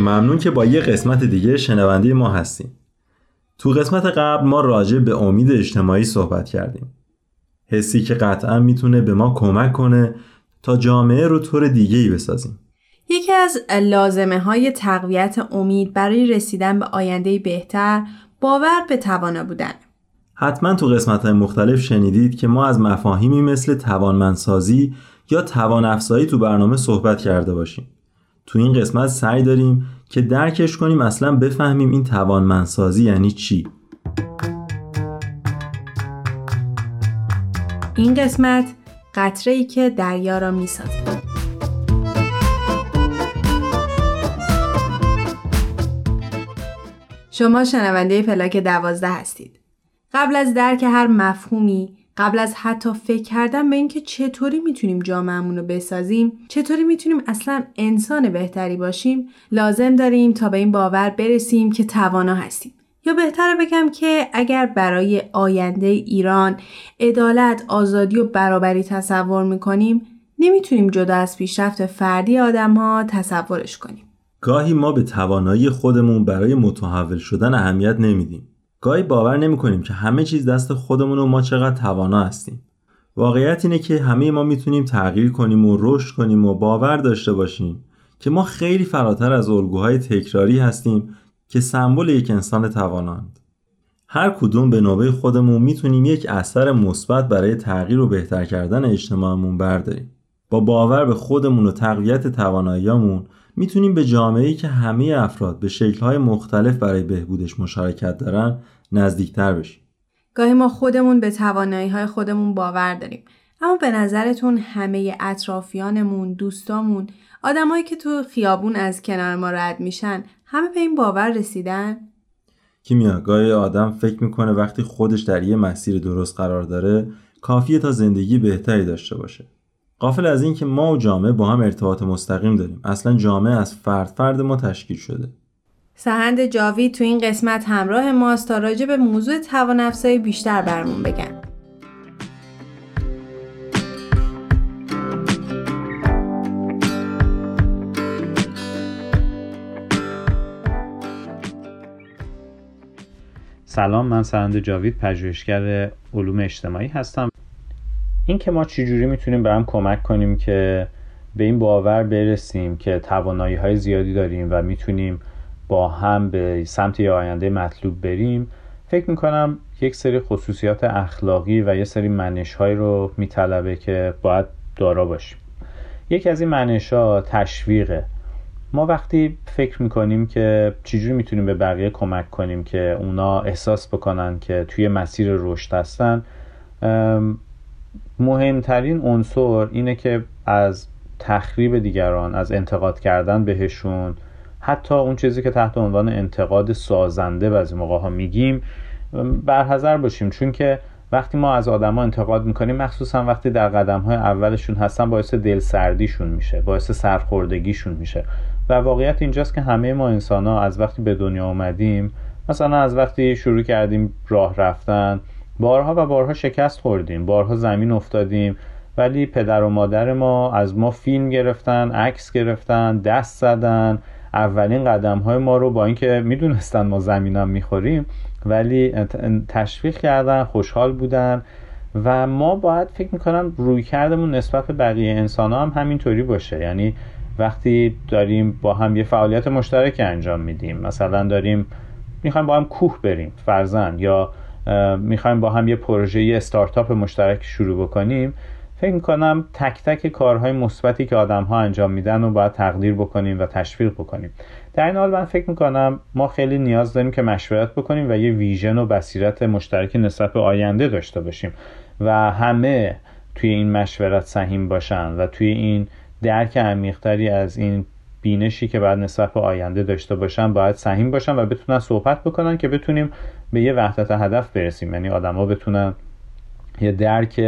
ممنون که با یه قسمت دیگه شنونده ما هستیم. تو قسمت قبل ما راجع به امید اجتماعی صحبت کردیم. حسی که قطعا می‌تونه به ما کمک کنه تا جامعه رو طور دیگه ای بسازیم. یکی از لازمه های تقویت امید برای رسیدن به آینده بهتر باور به توانا بودن. حتما تو قسمت های مختلف شنیدید که ما از مفاهیمی مثل توانمندسازی یا توان افزایی تو برنامه صحبت کرده باشیم. تو این قسمت سعی داریم که درکش کنیم اصلا بفهمیم این توانمندسازی یعنی چی این قسمت قطره ای که دریا را می سازد. شما شنونده پلاک دوازده هستید. قبل از درک هر مفهومی قبل از حتی فکر کردن به اینکه چطوری می‌تونیم جامعهمون رو بسازیم چطوری می‌تونیم اصلا انسان بهتری باشیم لازم داریم تا به این باور برسیم که توانا هستیم. یا بهتر بگم که اگر برای آینده ایران عدالت آزادی و برابری تصور می‌کنیم نمی‌تونیم جدا از پیشرفت فردی آدم ها تصورش کنیم. گاهی ما به توانایی خودمون برای متحول شدن اهمیت نمیدیم. گاهی باور نمی کنیم که همه چیز دست خودمون و ما چقدر توانا هستیم. واقعیت اینه که همه ما می‌تونیم تغییر کنیم و رشد کنیم و باور داشته باشیم که ما خیلی فراتر از الگوهای تکراری هستیم که سمبل یک انسان تواناند. هر کدوم به نوبه خودمون می‌تونیم یک اثر مثبت برای تغییر و بهتر کردن اجتماعمون برداریم. با باور به خودمون و تقویت تواناییامون می‌تونیم به جامعه‌ای که همه افراد به شکل‌های مختلف برای بهبودش مشارکت دارن نزدیکتر بشیم. گاهی ما خودمون به توانایی خودمون باور داریم. اما به نظرتون همه اطرافیانمون، دوستامون، آدمایی که تو خیابون از کنار ما رد میشن، همه به این باور رسیدن؟ کیمیا گاهی آدم فکر می‌کنه وقتی خودش در یه مسیر درست قرار داره، کافیه تا زندگی بهتری داشته باشه. قافل از این که ما و جامعه با هم ارتباط مستقیم داریم. اصلا جامعه از فرد فرد ما تشکیل شده. سهند جاوید تو این قسمت همراه ماست تا راجع به موضوع توان بیشتر برمون بگن. سلام من سهند جاوید پژوهشگر علوم اجتماعی هستم. این که ما چجوری می‌تونیم به هم کمک کنیم که به این باور برسیم که توانایی های زیادی داریم و می‌تونیم با هم به سمت یه آینده مطلوب بریم فکر می‌کنم یک سری خصوصیات اخلاقی و یه سری منش های رو میطلبه که باید دارا باشیم. یکی از این منش ها تشویقه. ما وقتی فکر می‌کنیم که چجوری می‌تونیم به بقیه کمک کنیم که اونا احساس بکنن که توی مسیر رشد هستن مهمترین عنصر اینه که از تخریب دیگران از انتقاد کردن بهشون حتی اون چیزی که تحت عنوان انتقاد سازنده بعضی موقع ها میگیم برحضر باشیم. چون که وقتی ما از آدما انتقاد می‌کنیم مخصوصا وقتی در قدم های اولشون هستن باعث دلسردیشون میشه باعث سرخوردگیشون میشه. و واقعیت اینجاست که همه ما انسان ها از وقتی به دنیا آمدیم مثلا از وقتی شروع کردیم راه رفتن بارها و بارها شکست خوردیم بارها زمین افتادیم ولی پدر و مادر ما از ما فیلم گرفتن عکس گرفتن دست زدن. اولین قدم های ما رو با اینکه می‌دونستن ما زمینم می‌خوریم ولی تشویق کردن خوشحال بودن و ما باید فکر می‌کنم روی کردمون نسبت به بقیه انسان ها هم همینطوری باشه. یعنی وقتی داریم با هم یه فعالیت مشترک انجام میدیم مثلا داریم می‌خوایم با هم کوه بریم فرزن یا می‌خوایم با هم یه پروژه یه استارتاپ مشترک شروع بکنیم. فکر می‌کنم تک تک کارهای مثبتی که آدم ها انجام میدن رو باید تقدیر بکنیم و تشویق بکنیم. در این حال من فکر می‌کنم ما خیلی نیاز داریم که مشورت بکنیم و یه ویژن و بصیرت مشترک نسبت به آینده داشته باشیم و همه توی این مشورت سهیم باشن و توی این درک عمیقتری از این بینشی که بعد نسبت به آینده داشته باشن باید سهیم باشن و بتونن صحبت بکنن که بتونیم به یه وحدت هدف برسیم. یعنی آدما بتونن یه درک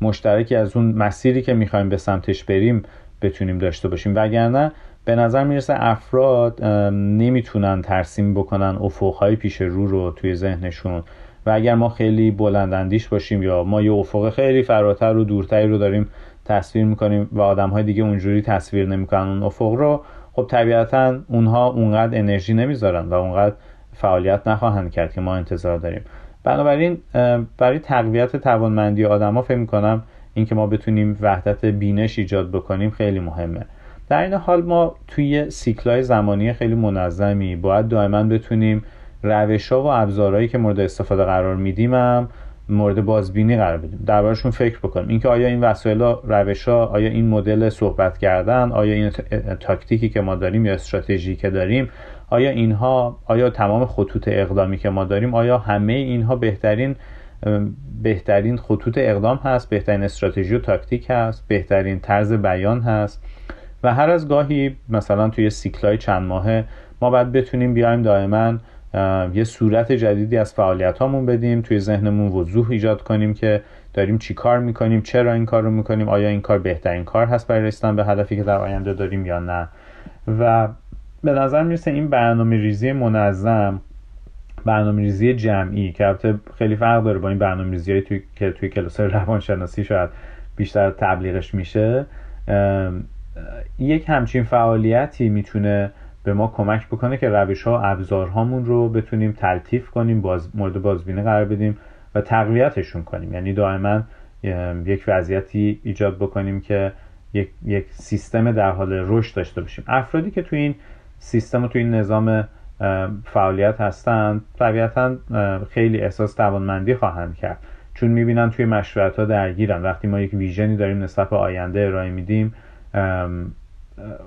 مشترکی از اون مسیری که می‌خوایم به سمتش بریم بتونیم داشته باشیم. وگرنه به نظر می‌رسه افراد نمی‌تونن ترسیم بکنن افقهای پیش رو رو توی ذهنشون. و اگر ما خیلی بلندندیش باشیم یا ما یه افق خیلی فراتر و دورتری رو داریم تصویر می‌کنیم و آدم های دیگه اونجوری تصویر نمی‌کنن اون افق رو خب طبیعتا اونها اونقدر انرژی نمی‌ذارن و اونقدر فعالیت نخواهند کرد که ما انتظار داریم. بنابراین برای تقویت توانمندی آدم ها فکر می‌کنم اینکه ما بتونیم وحدت بینش ایجاد بکنیم خیلی مهمه. در این حال ما توی سیکلای زمانی خیلی منظمی باید دائما بتونیم روش ها و ابزارهایی که مورد استفاده قرار میدیم هم مورد بازبینی قرار بدیم. دربارشون فکر بکنیم. اینکه آیا این وسایل روش ها آیا این مدل صحبت کردن آیا این تاکتیکی که ما داریم یا استراتژی که داریم آیا اینها آیا تمام خطوط اقدامی که ما داریم آیا همه اینها بهترین بهترین خطوط اقدام هست بهترین استراتژی و تاکتیک هست بهترین طرز بیان هست؟ و هر از گاهی مثلا توی سیکلای چند ماهه ما باید بتونیم بیایم دائما یه صورت جدیدی از فعالیت هامون بدیم توی ذهنمون وضوح ایجاد کنیم که داریم چی کار می‌کنیم چرا این کار رو می‌کنیم آیا این کار بهترین کار هست برای رسیدن به هدفی که در آینده داریم یا نه؟ و به نظر می‌رسه این برنامه ریزی منظم برنامه ریزی جمعی که البته خیلی فرق داره با این برنامه ریزی توی... که توی کلاس روانشناسی شاید بیشتر تبلیغش میشه یک همچین فعالیتی می‌تونه به ما کمک بکنه که روش ها و ابزارهامون رو بتونیم تلطیف کنیم باز مورد بازبینی قرار بدیم و تقویتشون کنیم. یعنی دائما یک وضعیتی ایجاد بکنیم که یک, یک سیستم در حال رشد داشته باشیم. افرادی که تو این سیستم تو این نظام فعالیت هستند طبیعتا خیلی احساس توانمندی خواهند کرد. چون می‌بینن توی مشروعات ها درگیرن. وقتی ما یک ویژنی داریم نسبت به آینده ارائه میدیم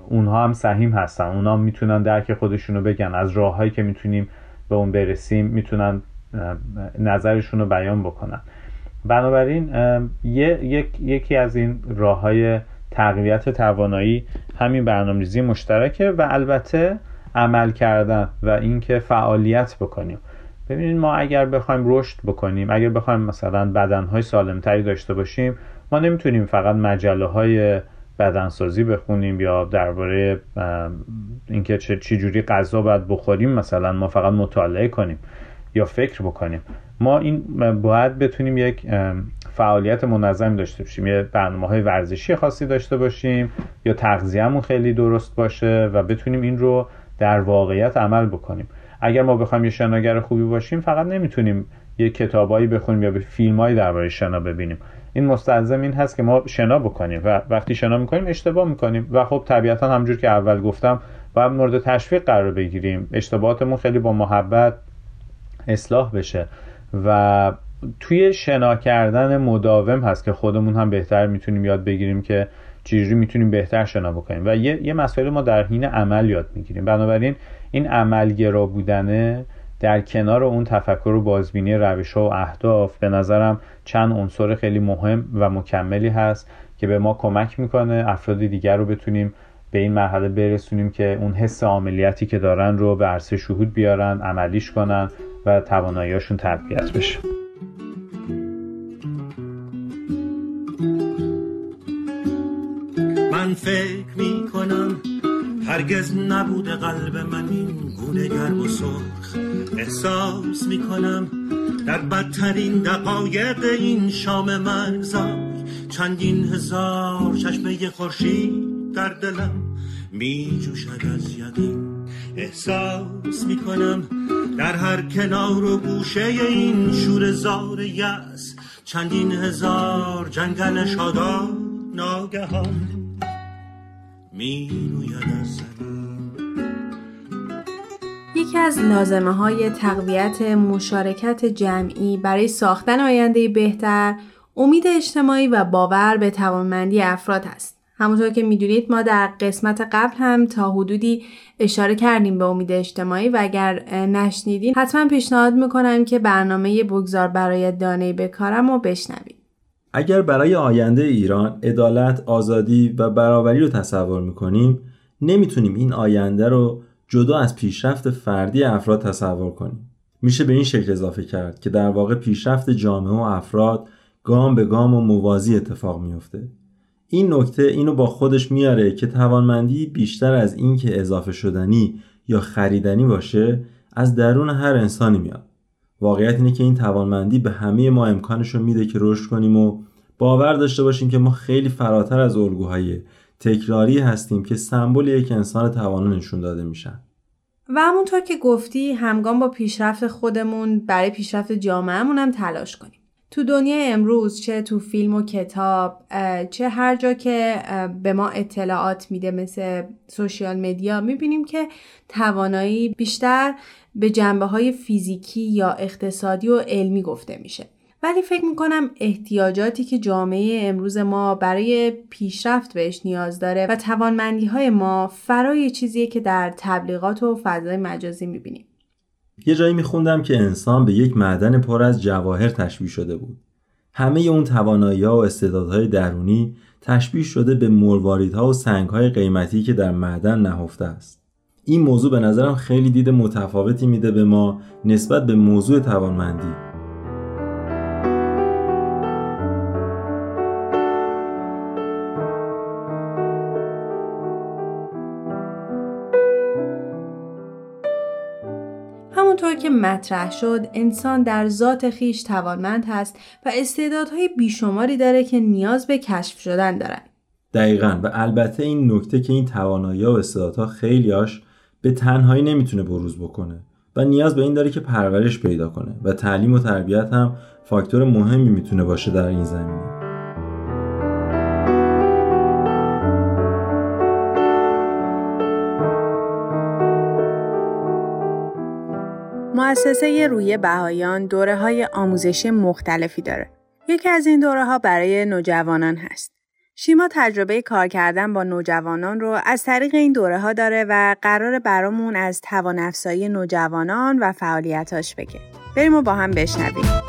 اونها هم سهیم هستن. اونها می‌تونن درک خودشونو بگن. از راههایی که می‌تونیم به اون برسیم می‌تونن نظرشون رو بیان بکنن. بنابراین یک، یکی از این راه های تقویت توانایی همین برنامه‌ریزی مشترکه و البته عمل کردن و اینکه فعالیت بکنیم. ببینید ما اگر بخوایم رشد بکنیم اگر بخوایم مثلا بدنهای سالمتری داشته باشیم ما نمی‌تونیم فقط مجله های بدنسازی بخونیم یا درباره اینکه چه جوری غذا باید بخوریم مثلا ما فقط مطالعه کنیم یا فکر بکنیم. ما این باید بتونیم یک فعالیت منظم داشته باشیم. یه برنامه های ورزشی خاصی داشته باشیم یا تغذیهمون خیلی درست باشه و بتونیم این رو در واقعیت عمل بکنیم. اگر ما بخوایم یه شناگر خوبی باشیم فقط نمی‌تونیم یه کتابایی بخونیم یا به فیلمایی درباره شنا ببینیم. این مستلزم این هست که ما شنا بکنیم و وقتی شنا می‌کنیم اشتباه می‌کنیم. و خب طبیعتا همجور که اول گفتم باید مورد تشویق قرار بگیریم. اشتباهاتمون خیلی با محبت اصلاح بشه. و توی شنا کردن مداوم هست که خودمون هم بهتر می‌تونیم یاد بگیریم که چجوری می‌تونیم بهتر شنا بکنیم. و یه, یه مسئله ما در حین عمل یاد می‌گیریم. بنابراین این عملگرا بودنه در کنار اون تفکر و بازبینی روش ها و اهداف به نظرم چند عنصر خیلی مهم و مکملی هست که به ما کمک می‌کنه افراد دیگر رو بتونیم به این مرحله برسونیم که اون حس عاملیتی که دارن رو به عرصه شهود بیارن عملیش کنن. و تواناییاشون تقویت بشه. من فکر می کنم هرگز نبوده قلب من این گونه گرم و سرخ. احساس می کنم در بدترین دقایق این شام مرزای چندین هزار چشمه خورشید در دلم می جوشد از یقین. احساس می کنم در هر کنار و گوشه این شور زار یس چندین هزار جنگل شادا ناگهان می از یکی از لازمه های تقویت مشارکت جمعی برای ساختن آینده بهتر امید اجتماعی و باور به توانمندی افراد است. همونطور که می‌دونید ما در قسمت قبل هم تا حدودی اشاره کردیم به امید اجتماعی و اگر نشنیدین حتما پیشنهاد می‌کنم که برنامه بگذار برای دانه بکارم رو بشنوید. اگر برای آینده ایران عدالت، آزادی و برابری رو تصور می‌کنیم نمی‌تونیم این آینده رو جدا از پیشرفت فردی افراد تصور کنیم. میشه به این شکل اضافه کرد که در واقع پیشرفت جامعه و افراد گام به گام و موازی اتفاق میفته. این نکته اینو با خودش میاره که توانمندی بیشتر از این که اضافه شدنی یا خریدنی باشه از درون هر انسانی میاد. واقعیت اینه که این توانمندی به همه ما امکانش رو میده که رشد کنیم و باور داشته باشیم که ما خیلی فراتر از الگوهای تکراری هستیم که سمبل یک انسان توانا نشون داده میشن و همونطور که گفتی همگام با پیشرفت خودمون برای پیشرفت جامعهمون هم تلاش کنیم تو دنیای امروز چه تو فیلم و کتاب چه هر جا که به ما اطلاعات میده مثل سوشیال مدیا می‌بینیم که توانایی بیشتر به جنبه های فیزیکی یا اقتصادی و علمی گفته میشه ولی فکر می‌کنم احتیاجاتی که جامعه امروز ما برای پیشرفت بهش نیاز داره و توانمندی های ما فرای چیزیه که در تبلیغات و فضای مجازی می‌بینیم. یه جایی میخوندم که انسان به یک معدن پر از جواهر تشبیه شده بود. همه اون توانایی و استعدادهای درونی تشبیه شده به مرواریدها و سنگهای قیمتی که در معدن نهفته است. این موضوع به نظرم خیلی دید متفاوتی میده به ما نسبت به موضوع توانمندی. همونطور که مطرح شد انسان در ذات خیش توانمند هست و استعدادهای بیشماری داره که نیاز به کشف شدن دارن. دقیقا و البته این نکته که این توانایی و استعدادها خیلیاش به تنهایی نمی‌تونه بروز بکنه و نیاز به این داره که پرورش پیدا کنه و تعلیم و تربیت هم فاکتور مهمی می‌تونه باشه در این زمینه. مؤسسه روی بهایان دوره های آموزشی مختلفی داره. یکی از این دوره ها برای نوجوانان هست. شیما تجربه کار کردن با نوجوانان رو از طریق این دوره ها داره و قرار برامون از توان افزایی نوجوانان و فعالیتاش بگه. بریم و با هم بشنویم.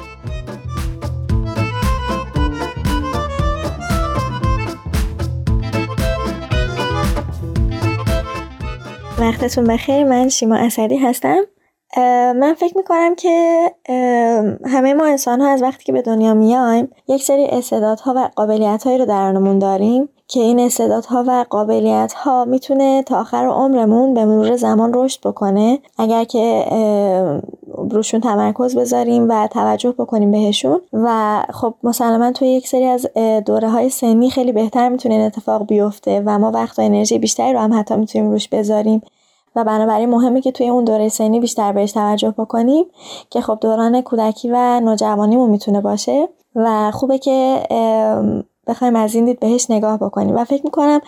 وقتتون بخیر من شیما اصلی هستم من فکر می‌کنم که همه ما انسان ها از وقتی که به دنیا میایم یک سری استعدادها و قابلیت هایی رو درونمون داریم که این استعدادها و قابلیت ها می‌تونه تا آخر عمرمون به مرور زمان رشد بکنه. اگر که روشون تمرکز بذاریم و توجه بکنیم بهشون و خب مسلما توی یک سری از دوره های سنی خیلی بهتر می‌تونه این اتفاق بیفته و ما وقت و انرژی بیشتری رو هم حتی می‌تونیم روش بذاریم. و بنابراین مهمه که توی اون دوره سنی بیشتر بهش توجه بکنیم که خب دوران کودکی و نوجوانیمون می‌تونه باشه و خوبه که بخوایم از این دید بهش نگاه بکنیم. و فکر می‌کنم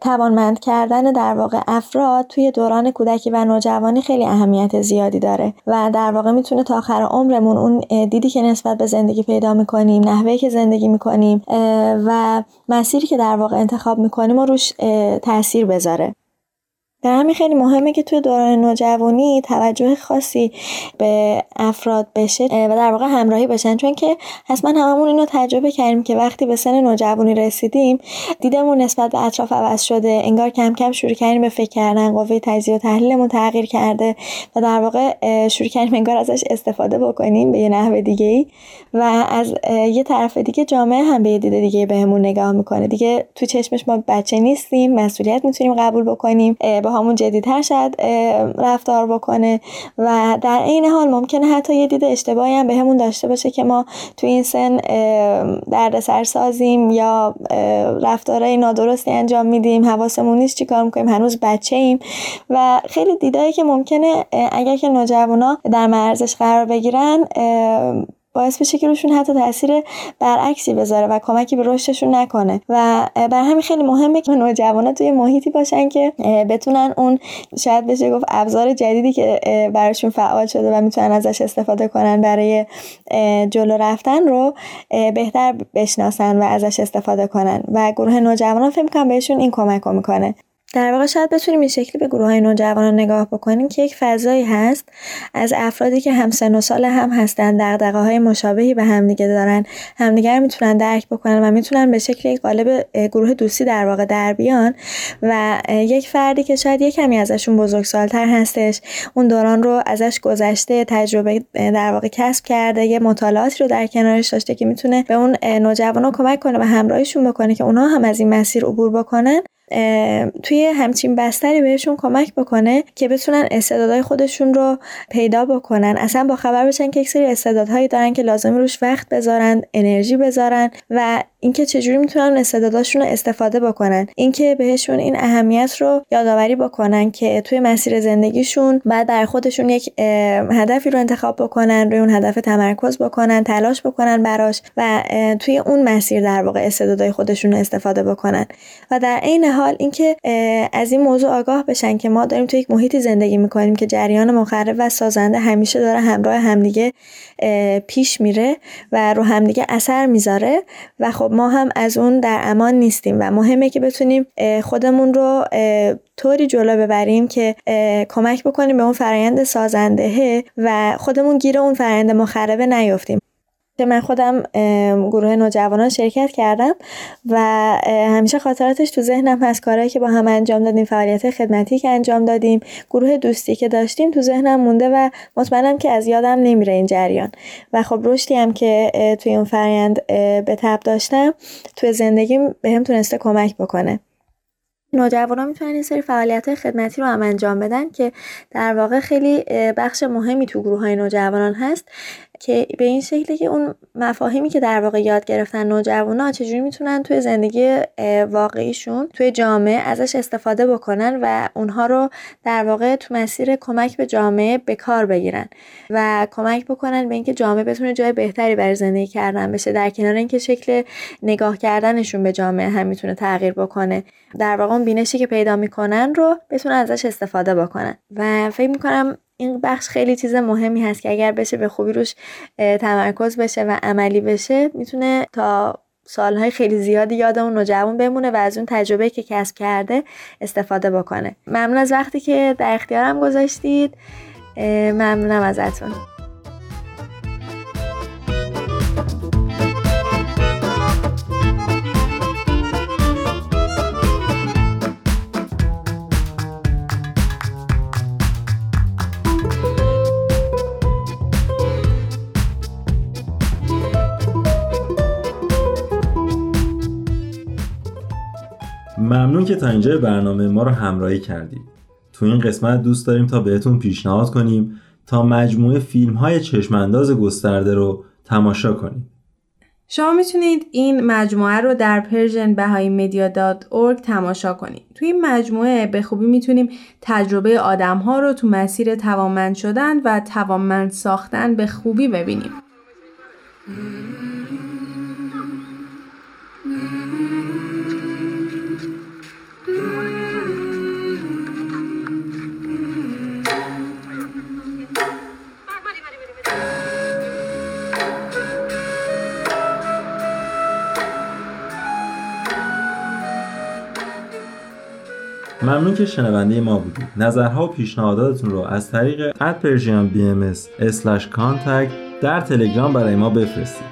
توانمند کردن در واقع افراد توی دوران کودکی و نوجوانی خیلی اهمیت زیادی داره و در واقع می‌تونه تا آخر عمرمون اون دیدی که نسبت به زندگی پیدا می‌کنیم نحوه که زندگی می‌کنیم و مسیری که در واقع انتخاب می‌کنیم و روش تاثیر بذاره. در همین خیلی مهمه که توی دوران نوجوانی توجه خاصی به افراد بشه و در واقع همراهی بشن. چون که حتما هممون اینو تجربه کردیم که وقتی به سن نوجوانی رسیدیم دیدمون نسبت به اطراف عوض شده انگار کم کم شروع کردیم به فکر کردن قوه تجزیه و تحلیلمون تغییر کرده و در واقع شروع کردیم انگار ازش استفاده بکنیم به یه نحو دیگه ای و از یه طرف دیگه جامعه هم به یه دید دیگه بهمون نگاه می‌کنه. دیگه تو چشمش ما بچه نیستیم مسئولیت می‌تونیم قبول بکنیم با همون جدیدتر شاید رفتار بکنه و در این حال ممکنه حتی یه دید اشتباهی هم بهمون داشته باشه که ما تو این سن دردسر سازیم یا رفتارهای نادرستی انجام میدیم حواسمون نیست چیکار می‌کنیم هنوز بچه ایم و خیلی دیدایی که ممکنه اگر که نوجوانا در مرزش قرار بگیرن باعث بشه که روشون حتی تاثیر برعکسی بذاره و کمکی به رشدشون نکنه. و بر همین خیلی مهمه که نوجوانا توی محیطی باشن که بتونن اون شاید بشه گفت ابزار جدیدی که براشون فعال شده و می‌تونن ازش استفاده کنن برای جلو رفتن رو بهتر بشناسن و ازش استفاده کنن. و گروه نوجوانان فکر می‌کنم بهشون این کمک رو می‌کنه. در واقع شاید بتونیم این شکلی به گروه های نوجوانان نگاه بکنیم که یک فضایی هست از افرادی که هم سن و سال هم هستن دقدقه های مشابهی به همدیگه دارن همدیگه می‌تونن درک بکنن و می‌تونن به شکل یک قالب گروه دوستی در واقع در بیان و یک فردی که شاید یک کمی ازشون بزرگسالتر هستش اون دوران رو ازش گذشته تجربه در واقع کسب کرده یه مطالعاتی رو در کنارش داشته که می‌تونه به اون نوجوانان کمک کنه و همراهیشون بکنه که اونها هم از این مسیر عبور بکنن. توی همچین بستری بهشون کمک بکنه که بتونن استعدادهای خودشون رو پیدا بکنن. اصلا با خبر بشن که یک سری استعدادهایی دارن که لازمی روش وقت بذارن انرژی بذارن و اینکه چجوری می‌تونن استعداداشون رو استفاده بکنن. اینکه بهشون این اهمیت رو یادآوری بکنن که توی مسیر زندگیشون بعد در خودشون یک هدفی رو انتخاب بکنن روی اون هدف تمرکز بکنن تلاش بکنن براش و توی اون مسیر در واقع استعدادهای خودشون رو استفاده بکنن. و در عین حال اینکه از این موضوع آگاه بشن که ما داریم توی یک محیطی زندگی می‌کنیم که جریان مخرب و سازنده همیشه داره همراه همدیگه پیش میره و رو همدیگه اثر می‌ذاره و خب ما هم از اون در امان نیستیم و مهمه که بتونیم خودمون رو طوری جلو ببریم که کمک بکنیم به اون فرایند سازندهه و خودمون گیر اون فرایند مخربه نیفتیم که من خودم گروه نوجوانان شرکت کردم و همیشه خاطراتش تو ذهنم هست. کارهایی که با هم انجام دادیم فعالیت خدمتی که انجام دادیم گروه دوستی که داشتیم تو ذهنم مونده و مطمئنم که از یادم نمیره این جریان. و خب رشدی هم که توی اون فرایند به تب داشتم توی زندگیم به هم تونسته کمک بکنه. نوجوانان می‌تونن این سری فعالیت خدمتی رو هم انجام بدن که در واقع خیلی بخش مهمی تو گروه های نوجوانان هست. که به این شکلی که اون مفاهیمی که در واقع یاد گرفتن نوجوانا چجوری می‌تونن توی زندگی واقعیشون توی جامعه ازش استفاده بکنن و اونها رو در واقع تو مسیر کمک به جامعه به کار بگیرن و کمک بکنن به اینکه جامعه بتونه جای بهتری برای زندگی کردن بشه. در کنار اینکه شکل نگاه کردنشون به جامعه هم می‌تونه تغییر بکنه در واقع اون بینشی که پیدا می‌کنن رو بتونن ازش استفاده بکنن. و فکر می‌کنم این بخش خیلی چیز مهمی هست که اگر بشه به خوبی روش تمرکز بشه و عملی بشه می‌تونه تا سالهای خیلی زیادی یاد اون نوجوان بمونه و از اون تجربه که کسب کرده استفاده بکنه. ممنون از وقتی که در اختیارم گذاشتید. ممنونم ازتون. ممنون که تا اینجا برنامه ما رو همراهی کردید تو این قسمت دوست داریم تا بهتون پیشنهاد کنیم تا مجموعه فیلم های چشمانداز گسترده رو تماشا کنید شما می‌تونید این مجموعه رو در persianbahaimedia.org تماشا کنید. توی این مجموعه به خوبی می‌تونیم تجربه آدم ها رو تو مسیر توانمند شدن و توانمند ساختن به خوبی ببینیم. ممنون که شنونده ما بودید. نظرها و پیشنهاداتتون رو از طریق @persianbms contact در تلگرام برای ما بفرستید.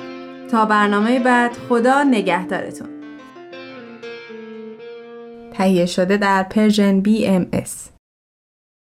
تا برنامه بعد خدا نگهدارتون. تهیه شده در پرژن BMS